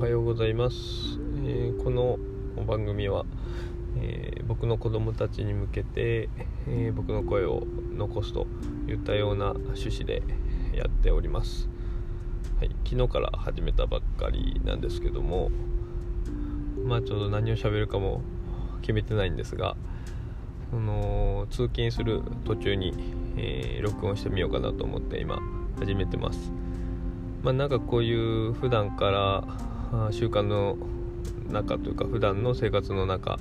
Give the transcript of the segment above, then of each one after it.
おはようございます、えー、この番組は、えー、僕の子供たちに向けて、えー、僕の声を残すといったような趣旨でやっております、はい、昨日から始めたばっかりなんですけどもまあちょうど何を喋るかも決めてないんですがその通勤する途中に、え録音してみようかなと思って今始めてます。まあ、なんかこういう普段から習慣の中というか普段の生活の中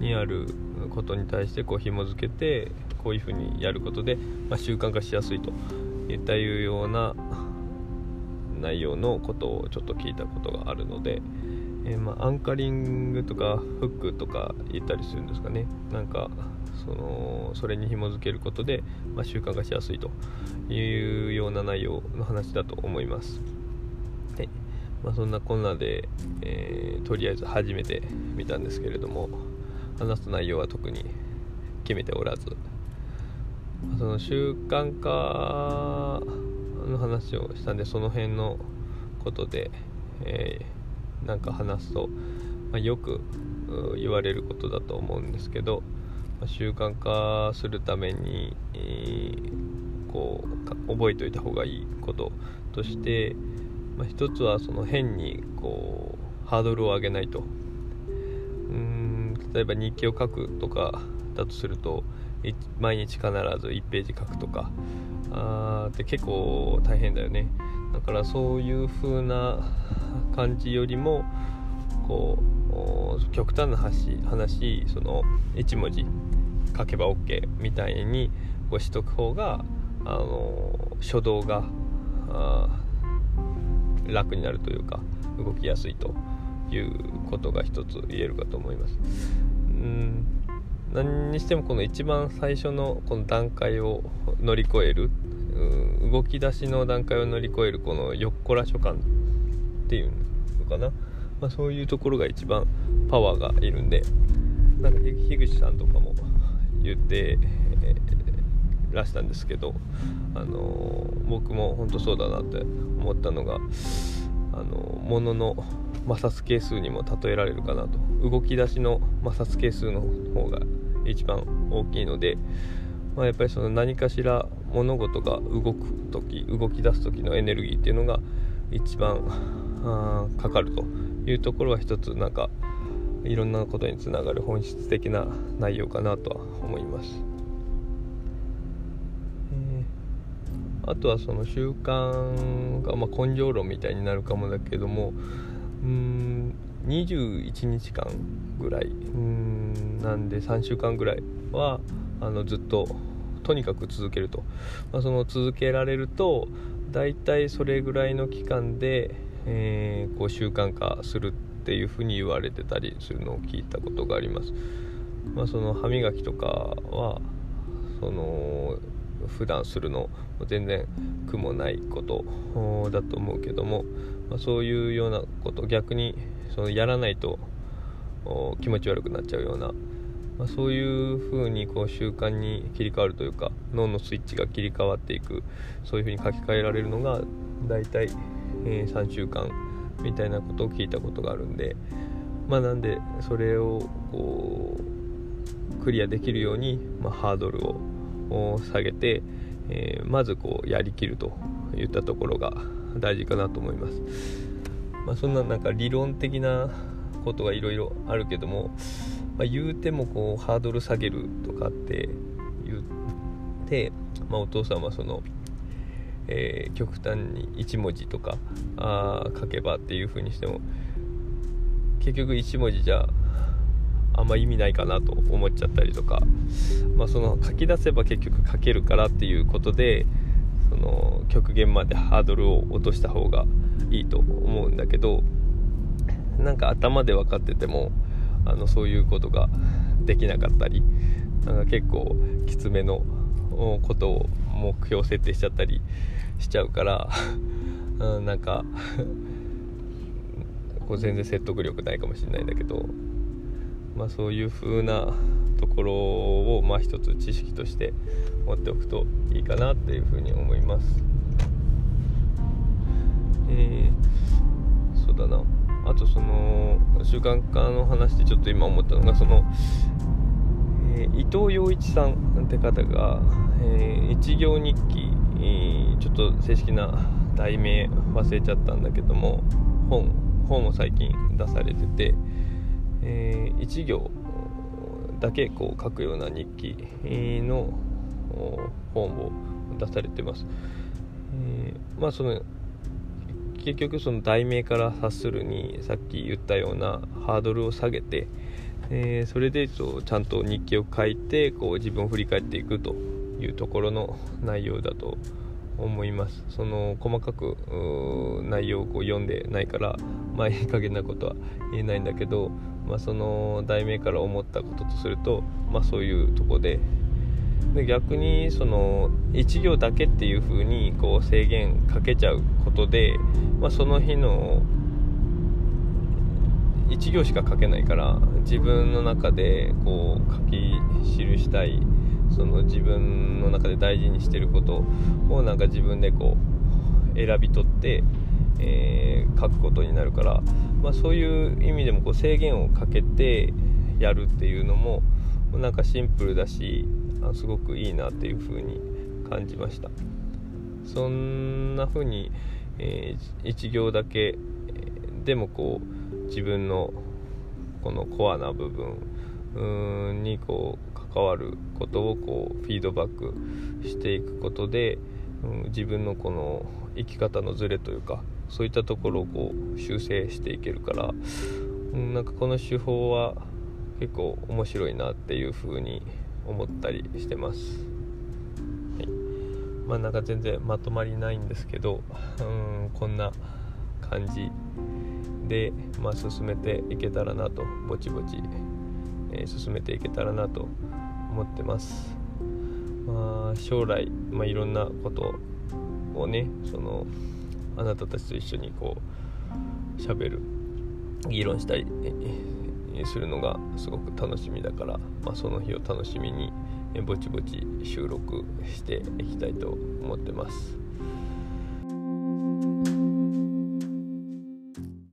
にあることに対してこう紐付けてこういうふうにやることで、まあ、習慣化しやすいといったいうような内容のことをちょっと聞いたことがあるので、えー、まあ、アンカリングとかフックとか言ったりするんですかねなんかそのそれに紐付けることで、まあ、習慣化しやすいというような内容の話だと思います。まあ、そんなこんなで、えー、とりあえず初めて見たんですけれども話す内容は特に決めておらずその習慣化の話をしたんでその辺のことで、えー、なんか話すと、まあ、よく言われることだと思うんですけどま習慣化するために、えー、こう覚えておいた方がいいこととして、まあ、一つはその変にこうハードルを上げないと。うん例えば日記を書くとかだとすると毎日必ず1ページ書くとか。あって結構大変だよね。だからそういう風な感じよりもこう極端な話その1文字書けば OK みたいにこうしとく方があの初動があ楽になるというか動きやすいということが一つ言えるかと思います。うん。何にしてもこの一番最初のこの段階を乗り越える動き出しの段階を乗り越えるこのよっこら書簡っていうのかな、まあ、そういうところが一番パワーがいるんで。なんか樋口さんとかも言ってらしたんですけど、あの僕も本当そうだなって思ったのが、あの物の摩擦係数にも例えられるかなと動き出しの摩擦係数の方が一番大きいので、まあ、やっぱりその何かしら物事が動く時動き出す時のエネルギーっていうのが一番かかるというところは一つなんかいろんなことにつながる本質的な内容かなとは思います。えー、あとはその習慣が、まあ、根性論みたいになるかもだけどもうん21日間ぐらいうんなんで3週間ぐらいはあのずっととにかく続けると、まあ、その続けられると大体それぐらいの期間で、えー、こう習慣化するっていうふうに言われてたりするのを聞いたことがあります。まあ、その歯磨きとかはその普段するの全然苦もないことだと思うけども、まあ、そういうようなこと逆にそのやらないと気持ち悪くなっちゃうような、まあ、そういう風にこう習慣に切り替わるというか脳のスイッチが切り替わっていくそういう風に書き換えられるのが大体、えー、3週間みたいなことを聞いたことがあるんでまあなんでそれをこうクリアできるように、まあ、ハードルを下げて、えー、まずこうやりきるといったところが大事かなと思います。まあ、そんななんか理論的なことがいろいろあるけども、まあ、言うてもこうハードル下げるとかって言って、まあ、お父さんはそのえー、極端に1文字とかあ書けばっていう風にしても結局1文字じゃあんま意味ないかなと思っちゃったりとか、まあ、その書き出せば結局書けるからっていうことでその極限までハードルを落とした方がいいと思うんだけどなんか頭で分かっててもあのそういうことができなかったりなんか結構きつめのことを目標設定しちゃったりしちゃうからうん、なんかこう全然説得力ないかもしれないんだけど、まあ、そういう風なところを、まあ、一つ知識として持っておくといいかなっていうふうに思います。えー、そうだなあとその習慣化の話でちょっと今思ったのがその、えー、伊藤洋一さんって方が、えー、一行日記、えー、ちょっと正式な題名忘れちゃったんだけども本本を最近出されてて、えー、1行だけこう書くような日記の本を出されてます。えー、まあその結局その題名から察するにさっき言ったようなハードルを下げて、えー、それでちゃんと日記を書いてこう自分を振り返っていくというところの内容だと思いますその細かく内容をこう読んでないからまあいい加減なことは言えないんだけど、まあ、その題名から思ったこととすると、まあ、そういうとこで。で逆にその1行だけっていう風にこう制限かけちゃうことで、まあ、その日の1行しか書けないから自分の中でこう書き記したいその自分の中で大事にしてることをなんか自分でこう選び取って、えー、書くことになるから、まあ、そういう意味でもこう制限をかけてやるっていうのもなんかシンプルだしすごくいいなっていう風に感じました。そんな風に、えー、1行だけでもこう自分のこのコアな部分にこう関わることをこうフィードバックしていくことで、うん、自分のこの生き方のズレというかそういったところをこう修正していけるから、うん、なんかこの手法は結構面白いなっていう風に思ったりしてます。はい、まあなんか全然まとまりないんですけど、うん、こんな感じで、まあ、進めていけたらなとぼちぼち、えー、進めていけたらなと思ってます。まあ、将来、まあ、いろんなことをねそのあなたたちと一緒にこう喋る議論したりするのがすごく楽しみだから、まあ、その日を楽しみにぼちぼち収録していきたいと思ってます。